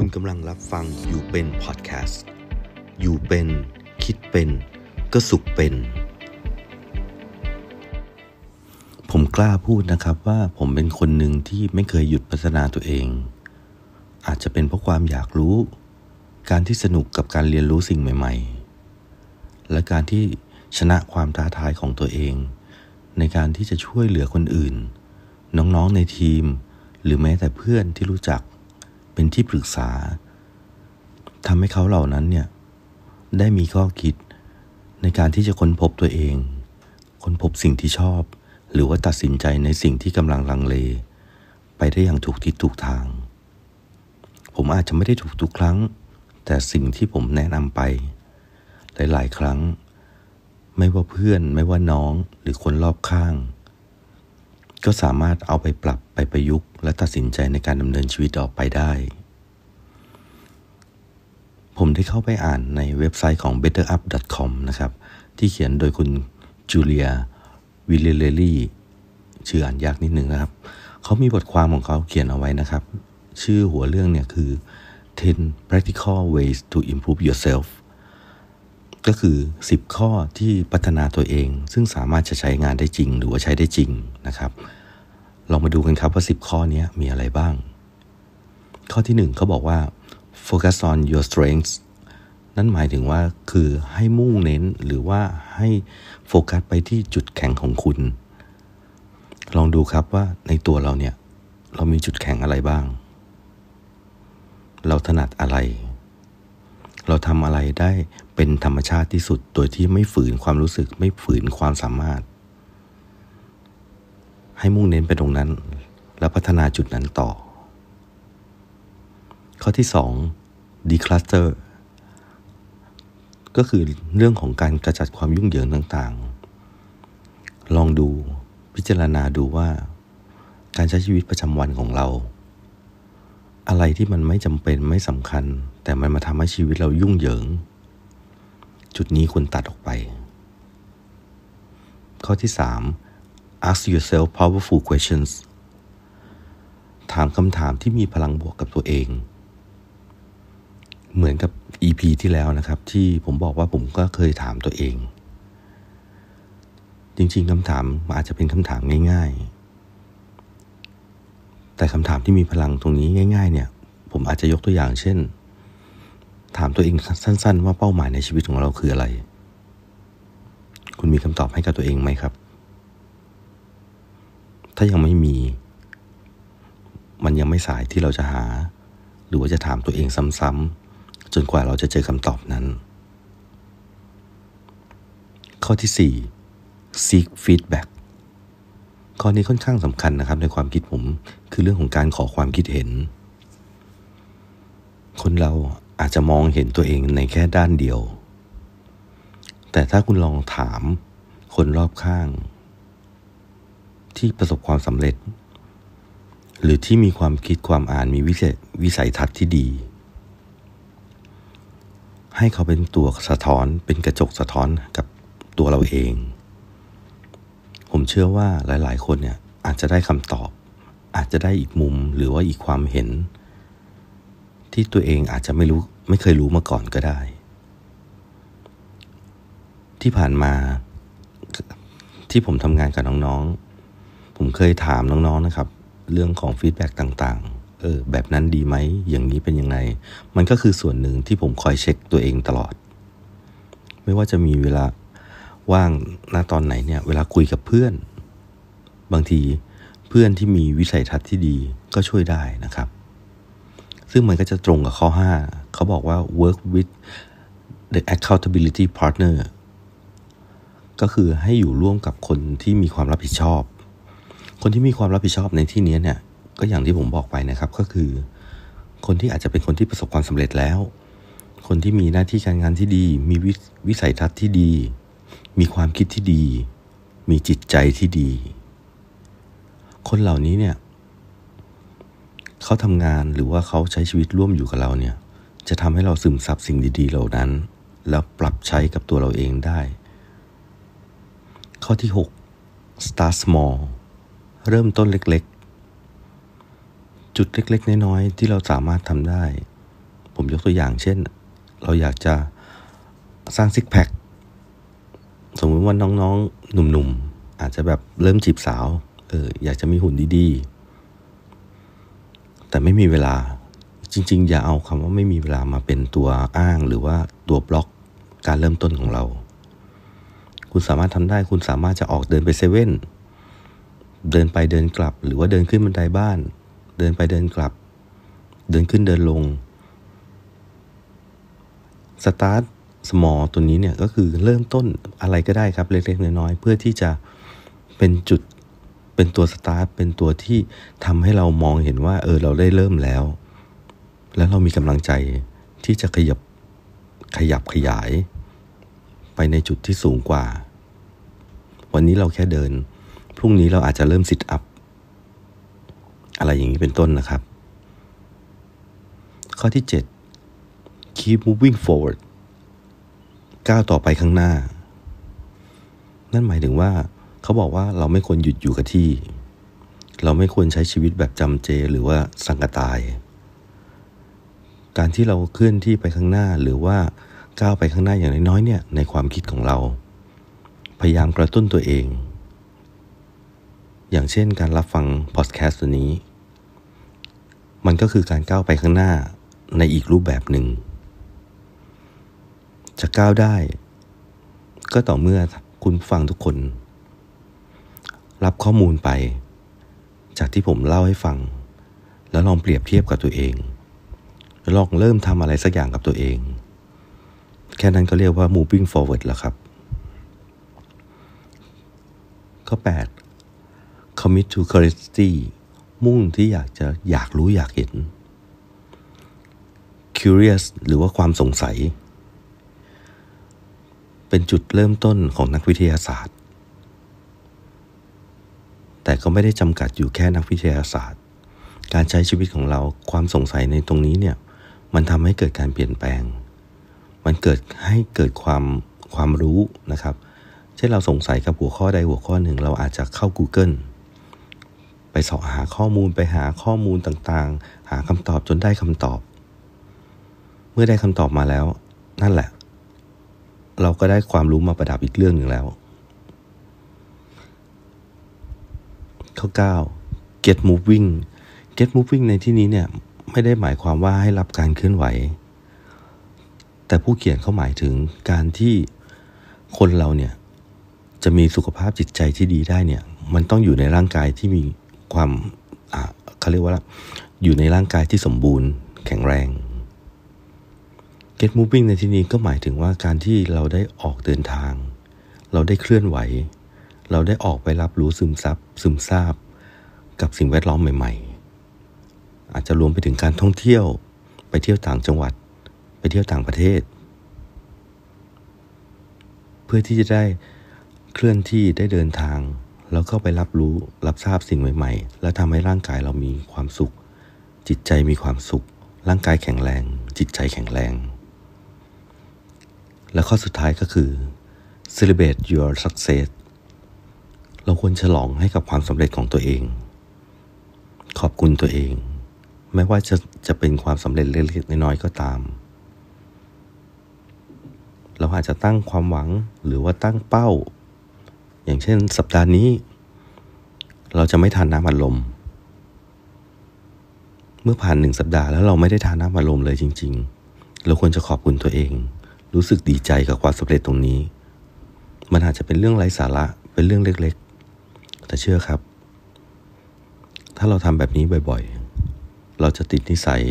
คุณกำลังรับฟังอยู่เป็นพอดแคสต์ อยู่เป็น คิดเป็น ก็สุขเป็น ผมกล้าพูดนะครับว่าผมเป็นคนหนึ่งที่ไม่เคยหยุดพัฒนาตัวเอง อาจจะเป็นเพราะความอยากรู้ การที่สนุกกับการเรียนรู้สิ่งใหม่ ๆ และการที่ชนะความท้าทายของตัวเอง ในการที่จะช่วยเหลือคนอื่น น้องๆในทีม หรือแม้แต่เพื่อนที่รู้จัก เป็นที่ปรึกษาทำให้เขาเหล่านั้นเนี่ยได้มีข้อคิดในการที่จะค้นพบตัวเอง ค้นพบสิ่งที่ชอบ หรือว่าตัดสินใจในสิ่งที่กำลังลังเล ไปได้อย่างถูกทิศถูกทาง ผมอาจจะไม่ได้ถูกทุกครั้ง แต่สิ่งที่ผมแนะนำไป หลาย ๆ ครั้ง ไม่ว่าเพื่อนไม่ว่าน้องหรือคนรอบข้าง ก็สามารถเอาไปปรับไปประยุกต์ และตัดสินใจในการดำเนินชีวิตต่อไปได้ ผมได้เข้าไปอ่านในเว็บไซต์ของ betterup.com นะครับ ที่เขียนโดยคุณจูเลียวิลเลเลลี่ชื่ออ่านยากนิดนึงนะครับ เขามีบทความของเขาเขียนเอาไว้นะครับ ชื่อหัวเรื่องเนี่ยคือ 10 practical ways to improve yourself ก็คือ 10 ข้อที่พัฒนาตัวเอง ซึ่งสามารถจะใช้งานได้จริง หรือว่าใช้ได้จริงนะครับ ลองมาดูกันครับว่า 10 ข้อนี้มีอะไรบ้าง ข้อที่ 1เขาบอกว่า focus on your strengths นั่นหมายถึงว่าคือให้มุ่งเน้นหรือว่าให้โฟกัสไปที่จุดแข็งของคุณ ลองดูครับว่าในตัวเราเนี่ย เรามีจุดแข็งอะไรบ้าง เราถนัดอะไร เราทำอะไรได้ เป็นธรรมชาติที่สุด โดยที่ไม่ฝืนความรู้สึกไม่ฝืนความสามารถ ให้มุ่งเน้นไปตรงนั้น แล้วพัฒนาจุดนั้นต่อ ข้อที่2 declutter ก็คือเรื่องของการกระจัดความยุ่งเหยิงต่างๆ ลองดูพิจารณาดูว่า การใช้ชีวิตประจำวันของเรา อะไรที่มันไม่จำเป็นไม่สำคัญ แต่มันมาทำให้ชีวิตเรายุ่งเหยิง จุดนี้ควรตัดออกไป ข้อที่ 3 ask yourself powerful questions ถามคำถามที่มีพลังบวกกับตัวเอง เหมือนกับ EP ที่แล้วนะครับ ที่ผมบอกว่าผมก็เคยถามตัวเอง จริงๆคำถามอาจจะเป็นคำถามง่าย ๆ แต่คำถามที่มีพลังตรงนี้ง่าย ๆ เนี่ย ผมอาจจะยกตัวอย่างเช่น ถามตัวเองสั้น ๆ ว่าเป้าหมายในชีวิตของเราคืออะไร คุณมีคำตอบให้กับตัวเองไหมครับ ถ้ายังไม่มี มันยังไม่สายที่เราจะหา หรือว่าจะถามตัวเองซ้ำๆจนกว่าเราจะเจอคำตอบนั้น ข้อที่ 4 seek feedback ข้อนี้ค่อนข้างสำคัญนะครับในความคิดผมคือเรื่องของการขอความคิดเห็น คนเรา อาจจะมองเห็นตัวเองในแค่ด้านเดียว แต่ถ้าคุณลองถามคนรอบข้าง ที่ประสบความสำเร็จ หรือที่มีความคิดความอ่านมีวิสัยวิสัยทัศน์ที่ดี ให้เขาเป็นตัวสะท้อนเป็นกระจกสะท้อนกับตัวเราเอง ผมเชื่อว่าหลาย ๆ คนเนี่ยอาจจะได้คำตอบ อาจจะได้อีกมุมหรือว่าอีกความเห็น ที่ตัวเองอาจจะไม่รู้ไม่เคยรู้มาก่อนก็ได้ ที่ผ่านมาที่ผมทำงานกับน้องๆ ผมเคยถามน้องๆนะครับ เรื่องของ feedback ต่างๆ เออ แบบนั้นดีไหม อย่างนี้เป็นยังไง มันก็คือส่วนหนึ่งที่ผมคอยเช็คตัวเองตลอด ไม่ว่าจะมีเวลาว่างณตอนไหนเนี่ย เวลาคุยกับเพื่อน บางทีเพื่อนที่มีวิสัยทัศน์ที่ดีก็ช่วยได้นะครับ ซึ่งมันก็จะตรงกับข้อ 5 เขาบอกว่า work with the accountability partner ก็คือให้อยู่ร่วมกับคนที่มีความรับผิดชอบ คนที่มีความรับผิดชอบในที่นี้เนี่ย ก็อย่างที่ผมบอกไปนะครับ ก็คือ คนที่อาจจะเป็นคนที่ประสบความสำเร็จแล้ว คนที่มีหน้าที่การงานที่ดี มีววิสัยทัศน์ที่ดี มีความคิดที่ดี มีจิตใจที่ดี คนเหล่านี้เนี่ย เขาทำงานหรือว่าเขาใช้ชีวิตร่วมอยู่กับเราเนี่ย จะทำให้เราซึมซับสิ่งดี ๆ เหล่านั้น แล้วปรับใช้กับตัวเราเองได้ ข้อที่ 6 start small เริ่มต้นเล็ก ๆ จุดเล็ก ๆ น้อยๆที่เราสามารถทำได้ ผมยกตัวอย่างเช่น เราอยากจะสร้างซิกแพคสมมติว่าน้องๆ หนุ่มๆ อาจจะแบบเริ่มจีบสาว เออ อยากจะมีหุ่นดี ๆ แต่ไม่มีเวลาจริง ๆ อย่าเอาคำว่าไม่มีเวลามาเป็นตัวอ้างหรือว่าตัวบล็อกการเริ่มต้นของเรา คุณสามารถทำได้คุณสามารถจะออกเดินไปเซเว่นเดินไปเดินกลับ หรือว่าเดินขึ้นบันไดบ้าน เดินไปเดินกลับ เดินขึ้นเดินลง start small ตัวนี้เนี่ยก็คือเริ่มต้นอะไรก็ได้ครับเล็กๆน้อยๆเพื่อที่จะเป็นจุด เป็นตัวสตาร์ทเป็นตัวที่ทำให้เรามองเห็นว่า เออเราได้เริ่มแล้ว แล้วเรามีกำลังใจที่จะขยับขยับขยาย ไปในจุดที่สูงกว่า วันนี้เราแค่เดิน พรุ่งนี้เราอาจจะเริ่มซิทอัพอะไรอย่างนี้เป็นต้นนะครับ ข้อที่ 7 keep moving forward ก้าวต่อไปข้างหน้า นั่นหมายถึงว่า เขาบอกว่าเราไม่ควรหยุดอยู่กับที่ เราไม่ควรใช้ชีวิตแบบจำเจหรือว่าสังกตาย การที่เราเคลื่อนที่ไปข้างหน้าหรือว่าก้าวไปข้างหน้าอย่างน้อยๆเนี่ยในความคิดของเรา พยายามกระตุ้นตัวเอง อย่างเช่นการรับฟังพอดแคสต์ตัวนี้ มันก็คือการก้าวไปข้างหน้าในอีกรูปแบบหนึ่ง จะก้าวได้ ก็ต่อเมื่อคุณฟังทุกคน รับข้อมูลไป จากที่ผมเล่าให้ฟัง แล้วลองเปรียบเทียบกับตัวเองแล้วลองเริ่มทำอะไรสักอย่างกับตัวเอง แค่นั้นก็เรียกว่า moving forward แล้วครับ ข้อ 8 commit to curiosity มุ่งที่อยากจะอยากรู้อยากเห็น curious หรือว่าความสงสัย เป็นจุดเริ่มต้นของนักวิทยาศาสตร์ แต่ก็ไม่ได้จำกัดอยู่แค่นักวิทยาศาสตร์ การใช้ชีวิตของเราความสงสัยในตรงนี้เนี่ยมันทำให้เกิดการเปลี่ยนแปลง มันเกิดให้เกิดความความรู้นะครับ เช่นเราสงสัยกับหัวข้อใดหัวข้อหนึ่ง เราอาจจะเข้า Google ไปสอบหาข้อมูลไปหาข้อมูลต่างๆ หาคำตอบจนได้คำตอบ เมื่อได้คำตอบมาแล้ว นั่นแหละ เราก็ได้ความรู้มาประดับอีกเรื่องหนึ่งแล้ว ข้อ 9 get moving get moving ในที่นี้เนี่ยไม่ได้หมายความว่าให้รับการเคลื่อนไหว แต่ผู้เขียนเขาหมายถึงการที่คนเราเนี่ยจะมีสุขภาพจิตใจที่ดีได้เนี่ย มันต้องอยู่ในร่างกายที่มีความเขาเรียกว่าอยู่ในร่างกายที่สมบูรณ์ แข็งแรง get moving ในที่นี้ก็หมายถึงว่าการที่เราได้ออกเดินทาง เราได้เคลื่อนไหว เราได้ออกไปรับรู้ซึมซับซึมซาบกับสิ่งแวดล้อมใหม่ ๆ อาจจะรวมไปถึงการท่องเที่ยว ไปเที่ยวต่างจังหวัด ไปเที่ยวต่างประเทศ เพื่อที่จะได้เคลื่อนที่ได้เดินทาง แล้วก็ไปรับรู้รับทราบสิ่งใหม่ ๆ และทำให้ร่างกายเรามีความสุข จิตใจมีความสุข ร่างกายแข็งแรง จิตใจแข็งแรง และข้อสุดท้ายก็คือ celebrate your success เราควรฉลองให้กับความสำเร็จของตัวเอง ขอบคุณตัวเอง ไม่ว่าจะจะเป็นความสำเร็จเล็กๆน้อยๆก็ตาม เราอาจจะตั้งความหวังหรือว่าตั้งเป้า อย่างเช่น สัปดาห์นี้ เราจะไม่ทานน้ำอัดลม เมื่อผ่านหนึ่งสัปดาห์แล้วเราไม่ได้ทานน้ำอัดลมเลยจริง ๆ เราควรจะขอบคุณตัวเอง รู้สึกดีใจกับความสำเร็จตรงนี้ มันอาจจะเป็นเรื่องไร้สาระเป็นเรื่องเล็กๆ แต่เชื่อครับ ถ้าเราทำแบบนี้บ่อยๆ เราจะติดนิสัย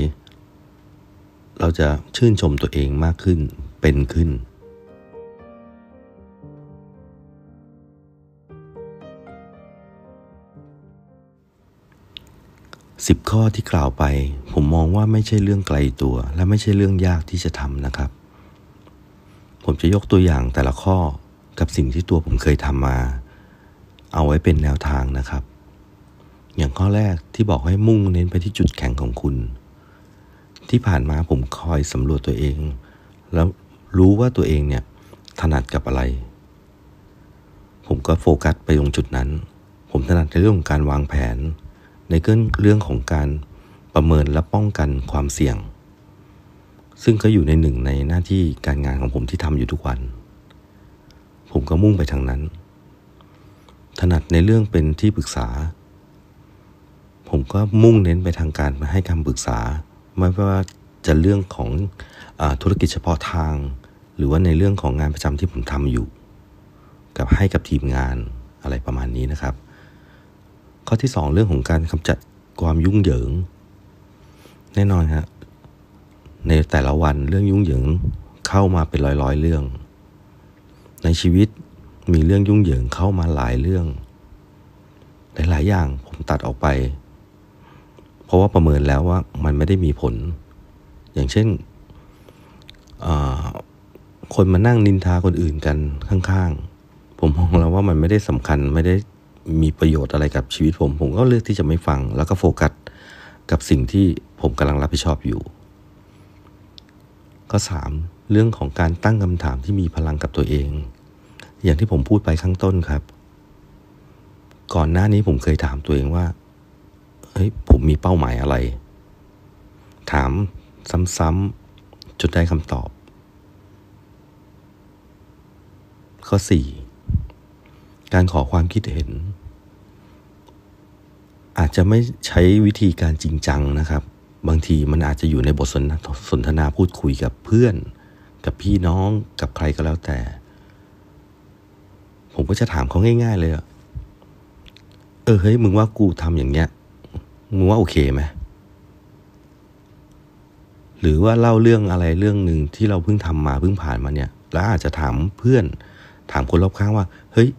เราจะชื่นชมตัวเองมากขึ้นเป็นขึ้น สิบข้อที่กล่าวไป ผมมองว่าไม่ใช่เรื่องไกลตัว และไม่ใช่เรื่องยากที่จะทำนะครับ ผมจะยกตัวอย่างแต่ละข้อกับสิ่งที่ตัวผมเคยทำมา เอาไว้เป็นแนวทางนะครับ อย่างข้อแรกที่บอกให้มุ่งเน้นไปที่จุดแข็งของคุณ ที่ผ่านมาผมคอยสำรวจตัวเอง แล้วรู้ว่าตัวเองเนี่ยถนัดกับอะไร ผมก็โฟกัสไปตรงจุดนั้น ผมถนัดในเรื่องของการวางแผน ในเรื่องของการประเมินและป้องกันความเสี่ยง ซึ่งก็อยู่ในหนึ่งในหน้าที่การงานของผมที่ทำอยู่ทุกวัน ผมก็มุ่งไปทางนั้น นัดในเรื่องเป็นที่ปรึกษา ผมก็มุ่งเน้นไปทางการมาให้คำปรึกษา ไม่ว่าจะเรื่องของอธุรกิจเฉพาะทาง หรือว่าในเรื่องของงานประจำที่ผมทำอยู่ กับให้กับทีมงานอะไรประมาณนี้นะครับ ข้อที่สองเรื่องของการกำจัดความยุ่งเหยิง แน่นอนฮะในแต่ละวันเรื่องยุ่งเหยิงเข้ามาเป็นร้อยๆเรื่อง ในชีวิต มีเรื่องยุ่งเหยิงเข้ามาหลายเรื่อง หลายๆอย่างผมตัดออกไป เพราะว่าประเมินแล้วว่ามันไม่ได้มีผล อย่างเช่นคนมานั่งนินทาคนอื่นกันข้างๆ ผมมองแล้วว่ามันไม่ได้สำคัญไม่ได้มีประโยชน์อะไรกับชีวิตผม ผมก็เลือกที่จะไม่ฟัง แล้วก็โฟกัสกับสิ่งที่ผมกำลังรับผิดชอบอยู่ข้อ3เรื่องของการตั้งคำถามที่มีพลังกับตัวเอง อย่างที่ผมพูดไปข้างต้นครับ ก่อนหน้านี้ผมเคยถามตัวเองว่า เฮ้ย ผมมีเป้าหมายอะไร ถามซ้ำๆจนได้คำตอบ ข้อ 4 การขอความคิดเห็น อาจจะไม่ใช้วิธีการจริงจังนะครับ บางทีมันอาจจะอยู่ในบทสนทนาพูดคุยกับเพื่อน กับพี่น้องกับใครก็แล้วแต่ ผมก็จะถามเขาง่าย ๆ เลยอะเออเฮ้ยมึงว่ากูทำอย่างเงี้ยมึงว่าโอเคไหมหรือว่าเล่าเรื่องอะไรเรื่องหนึ่งที่เราเพิ่งทำมาเพิ่งผ่านมาเนี่ย แล้วอาจจะถามเพื่อน ถามคนรอบข้างว่า เฮ้ย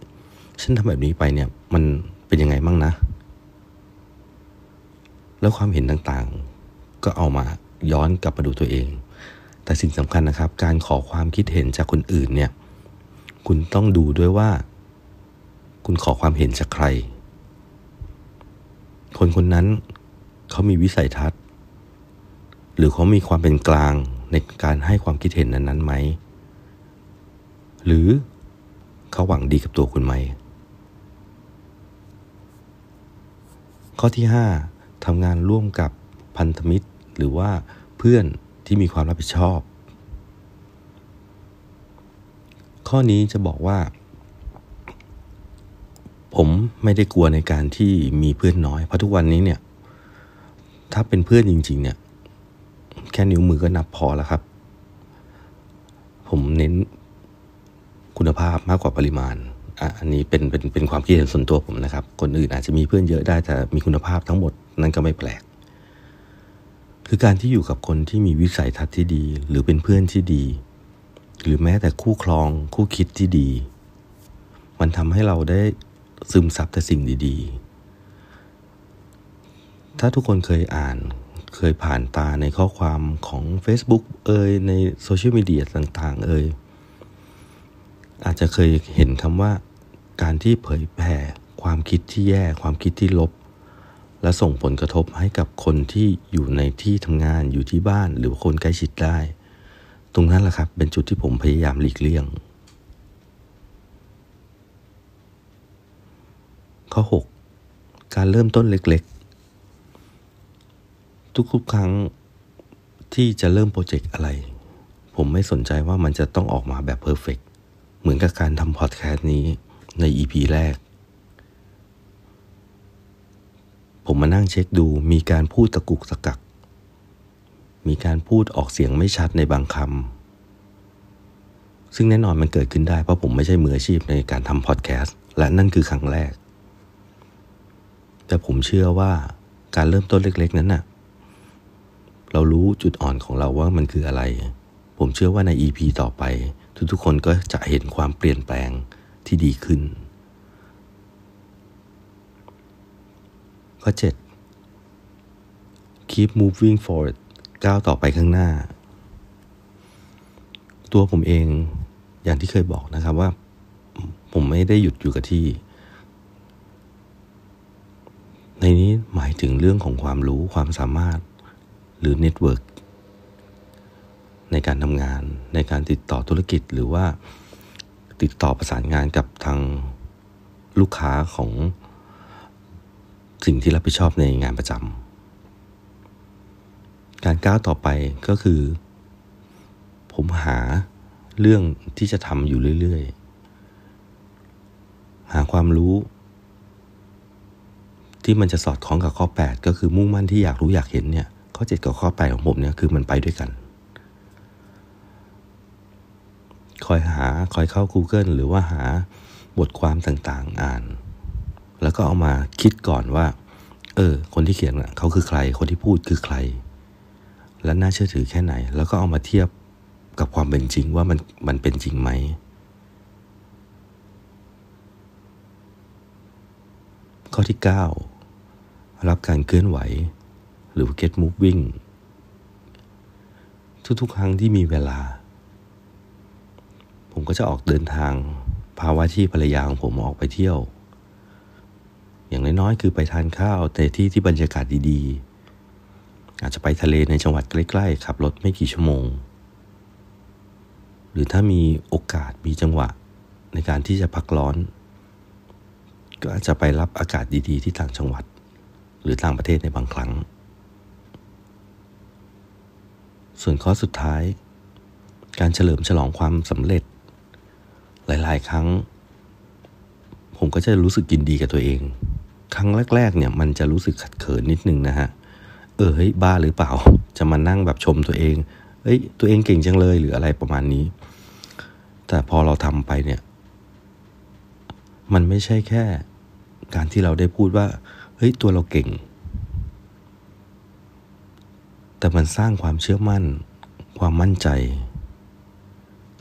ฉันทำแบบนี้ไปเนี่ย มันเป็นยังไงบ้างนะ แล้วความเห็นต่างๆ ก็เอามาย้อนกลับมาดูตัวเอง แต่สิ่งสำคัญนะครับ การขอความคิดเห็นจากคนอื่นเนี่ย คุณต้องดูด้วยว่า คุณขอความเห็นจากใคร คนคนนั้นเขามีวิสัยทัศน์ หรือเขามีความเป็นกลางในการให้ความคิดเห็นนั้นๆไหม หรือเขาหวังดีกับตัวคุณไหม ข้อที่ 5ทำงานร่วมกับพันธมิตรหรือว่าเพื่อนที่มีความรับผิดชอบ ข้อนี้จะบอกว่า ผมไม่ได้กลัวในการที่มีเพื่อนน้อย เพราะทุกวันนี้เนี่ย ถ้าเป็นเพื่อนจริง ๆ เนี่ย แค่นิ้วมือก็นับพอแล้วครับ ผมเน้นคุณภาพมากกว่าปริมาณอันนี้เป็นเป็นเป็นความคิดเห็นส่วนตัวผมนะครับ คนอื่นอาจจะมีเพื่อนเยอะได้แต่มีคุณภาพทั้งหมดนั่นก็ไม่แปลก คือการที่อยู่กับคนที่มีวิสัยทัศน์ที่ดี หรือเป็นเพื่อนที่ดี หรือแม้แต่คู่ครองคู่คิดที่ดี มันทำให้เราได้ซึมซับแต่สิ่งดีๆ ถ้าทุกคนเคยอ่านเคยผ่านตาในข้อความของ Facebook เอ่ยในโซเชียลมีเดียต่าง ๆ เอ่ยอาจจะเคยเห็นคำว่า การที่เผยแผ่ความคิดที่แย่ความคิดที่ลบ และส่งผลกระทบให้กับคนที่อยู่ในที่ทำงานอยู่ที่บ้านหรือคนใกล้ชิดได้ ตรงนั้นแหละครับ เป็นจุดที่ผมพยายามหลีกเลี่ยง ข้อ 6 การเริ่มต้นเล็กๆ ทุกๆครั้งที่จะเริ่มโปรเจกต์อะไร ผมไม่สนใจว่ามันจะต้องออกมาแบบ perfect เหมือนกับการทำพอดแคสต์นี้ใน EP แรก ผมมานั่งเช็คดูมีการพูดตะกุกตะกัก มีการพูดออกเสียงไม่ชัดในบางคำซึ่งแน่นอนมันเกิดขึ้นได้เพราะผมไม่ใช่มืออาชีพในการทำพอดแคสต์และนั่นคือครั้งแรก แต่ผมเชื่อว่าการเริ่มต้นเล็ก ๆ นั้นน่ะ เรารู้จุดอ่อนของเราว่ามันคืออะไร ผมเชื่อว่าใน EP ต่อไป ทุกๆคนก็จะเห็นความเปลี่ยนแปลงที่ดีขึ้น ข้อ 7 keep moving forward ก้าวต่อไปข้างหน้า ตัวผมเองอย่างที่เคยบอกนะครับว่า ผมไม่ได้หยุดอยู่กับที่ ในนี้หมายถึงเรื่องของความรู้ความสามารถ หรือ network ในการทำงานในการติดต่อธุรกิจหรือว่าติดต่อประสานงานกับทางลูกค้าของสิ่งที่รับผิดชอบในงานประจำ การก้าวต่อไปก็คือ ผมหาเรื่องที่จะทำอยู่เรื่อยๆ หาความรู้ ที่มันจะสอดคล้องกับข้อ 8 ก็คือมุ่งมั่นที่อยากรู้อยากเห็นเนี่ย ข้อ 7 กับข้อ 8 ของผมเนี่ยคือมันไปด้วยกัน คอยหาคอยเข้า Google หรือว่าหาบทความต่างๆอ่าน แล้วก็เอามาคิดก่อนว่า เออ คนที่เขียนเขาคือใคร คนที่พูดคือใคร และน่าเชื่อถือแค่ไหน แล้วก็เอามาเทียบกับความเป็นจริงว่ามันมันเป็นจริงไหม ข้อที่ 9 รับการเคลื่อนไหว หรือ get moving ทุกๆ ครั้งที่มีเวลา ผมก็จะออกเดินทาง พาว่าที่ภรรยาของผมออกไปเที่ยว อย่างน้อยๆ คือไปทานข้าวแต่ที่ที่บรรยากาศดีๆ อาจจะไปทะเลในจังหวัดใกล้ๆขับรถไม่กี่ชั่วโมง หรือถ้ามีโอกาสมีจังหวะในการที่จะพักร้อน ก็อาจจะไปรับอากาศดีๆ ที่ต่างจังหวัด หรือต่างประเทศในบางครั้ง ส่วนข้อสุดท้าย การเฉลิมฉลองความสำเร็จ หลายๆ ครั้ง ผมก็จะรู้สึกยินดีกับตัวเอง ครั้งแรก ๆ เนี่ยมันจะรู้สึกขัดเขินนิดนึงนะฮะ เออเฮ้ยบ้าหรือเปล่า จะมานั่งแบบชมตัวเองเอ้ยตัวเองเก่งจังเลยหรืออะไรประมาณนี้ แต่พอเราทำไปเนี่ย มันไม่ใช่แค่ การที่เราได้พูดว่า เฮ้ยตัวเราเก่ง แต่มันสร้างความเชื่อมั่น ความมั่นใจ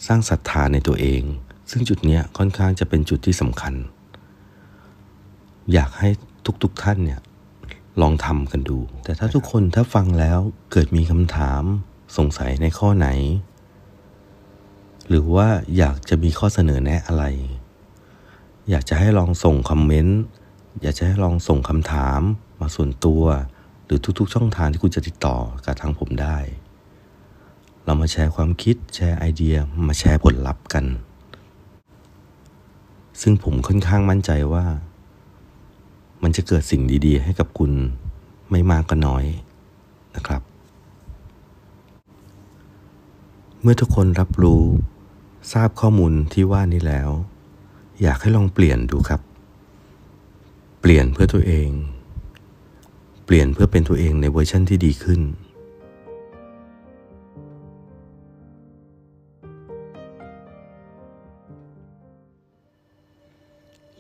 สร้างศรัทธาในตัวเอง ซึ่งจุดนี้ค่อนข้างจะเป็นจุดที่สำคัญ อยากให้ทุกๆทท่านเนี่ย ลองทำกันดู แต่ถ้าทุกคนถ้าฟังแล้วเกิดมีคำถามสงสัยในข้อไหน หรือว่าอยากจะมีข้อเสนอแนะอะไร อยากจะให้ลองส่งคอมเมนต์อยากจะให้ลองส่งคำถามมาส่วนตัว หรือทุกๆ ช่องทางที่คุณจะติดต่อกับทางผมได้ เรามาแชร์ความคิดแชร์ไอเดียมาแชร์ผลลัพธ์กัน ซึ่งผมค่อนข้างมั่นใจว่า มันจะเกิดสิ่งดีๆ ให้กับคุณไม่มากก็น้อยนะครับ เมื่อทุกคนรับรู้ทราบข้อมูลที่ว่านี้แล้ว อยากให้ลองเปลี่ยนดูครับ เปลี่ยนเพื่อตัวเอง เปลี่ยนเพื่อเป็นตัวเองในเวอร์ชั่นที่ดีขึ้น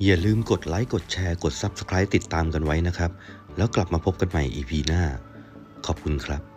อย่าลืมกดไลค์กดแชร์กด Subscribe ติดตามกันไว้นะครับ แล้วกลับมาพบกันใหม่ EP หน้า ขอบคุณครับ